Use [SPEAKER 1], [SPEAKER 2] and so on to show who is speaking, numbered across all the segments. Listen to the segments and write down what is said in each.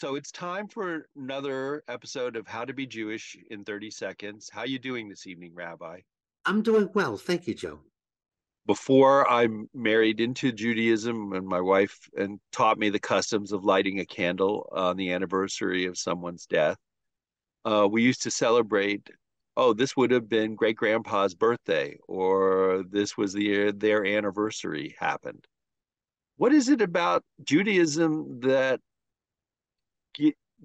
[SPEAKER 1] So it's time for another episode of How to Be Jewish in 30 Seconds. How you doing this evening, Rabbi?
[SPEAKER 2] I'm doing well. Thank you, Joe.
[SPEAKER 1] Before I married into Judaism and my wife and taught me the customs of lighting a candle on the anniversary of someone's death, uh, we used to celebrate, oh, this would have been great grandpa's birthday, or this was the year their anniversary happened. What is it about Judaism that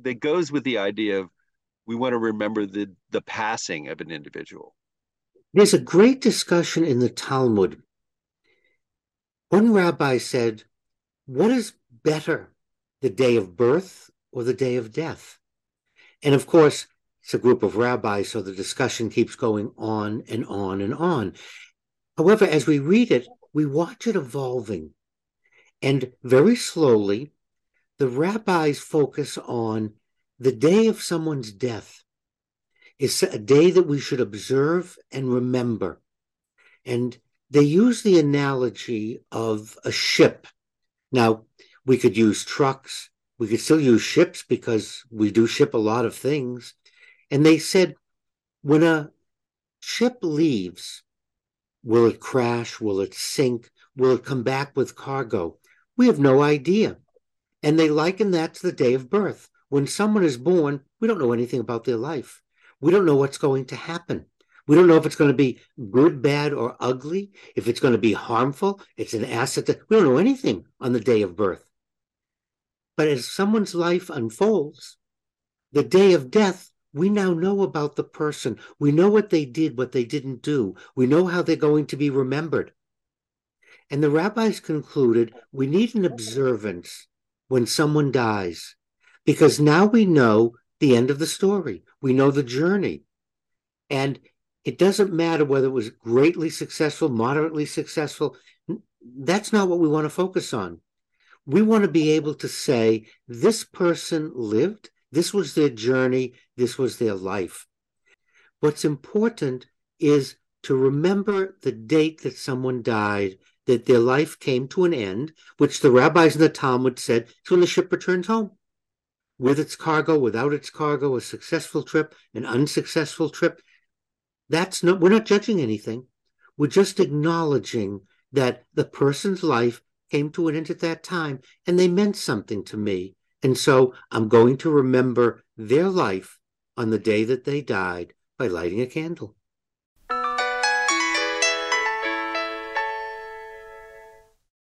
[SPEAKER 1] that goes with the idea of we want to remember the the passing of an individual.
[SPEAKER 2] There's a great discussion in the Talmud. One rabbi said, What is better, the day of birth or the day of death? And of course, it's a group of rabbis, so the discussion keeps going on and on and on. However, as we read it, we watch it evolving. And very slowly, the rabbis focus on the day of someone's death is a day that we should observe and remember. And they use the analogy of a ship. Now, we could use trucks, we could still use ships because we do ship a lot of things. And they said, when a ship leaves, will it crash? Will it sink? Will it come back with cargo? We have no idea. And they liken that to the day of birth. When someone is born, we don't know anything about their life. We don't know what's going to happen. We don't know if it's going to be good, bad, or ugly, if it's going to be harmful, it's an asset that we don't know anything on the day of birth. But as someone's life unfolds, the day of death, we now know about the person. We know what they did, what they didn't do. We know how they're going to be remembered. And the rabbis concluded we need an observance when someone dies, because now we know the end of the story. We know the journey. And it doesn't matter whether it was greatly successful, moderately successful. That's not what we want to focus on. We want to be able to say, this person lived, this was their journey, this was their life. What's important is to remember the date that someone died that their life came to an end, which the rabbis in the Talmud said is when the ship returns home. With its cargo, without its cargo, a successful trip, an unsuccessful trip. That's not, we're not judging anything. We're just acknowledging that the person's life came to an end at that time and they meant something to me. And so I'm going to remember their life on the day that they died by lighting a candle.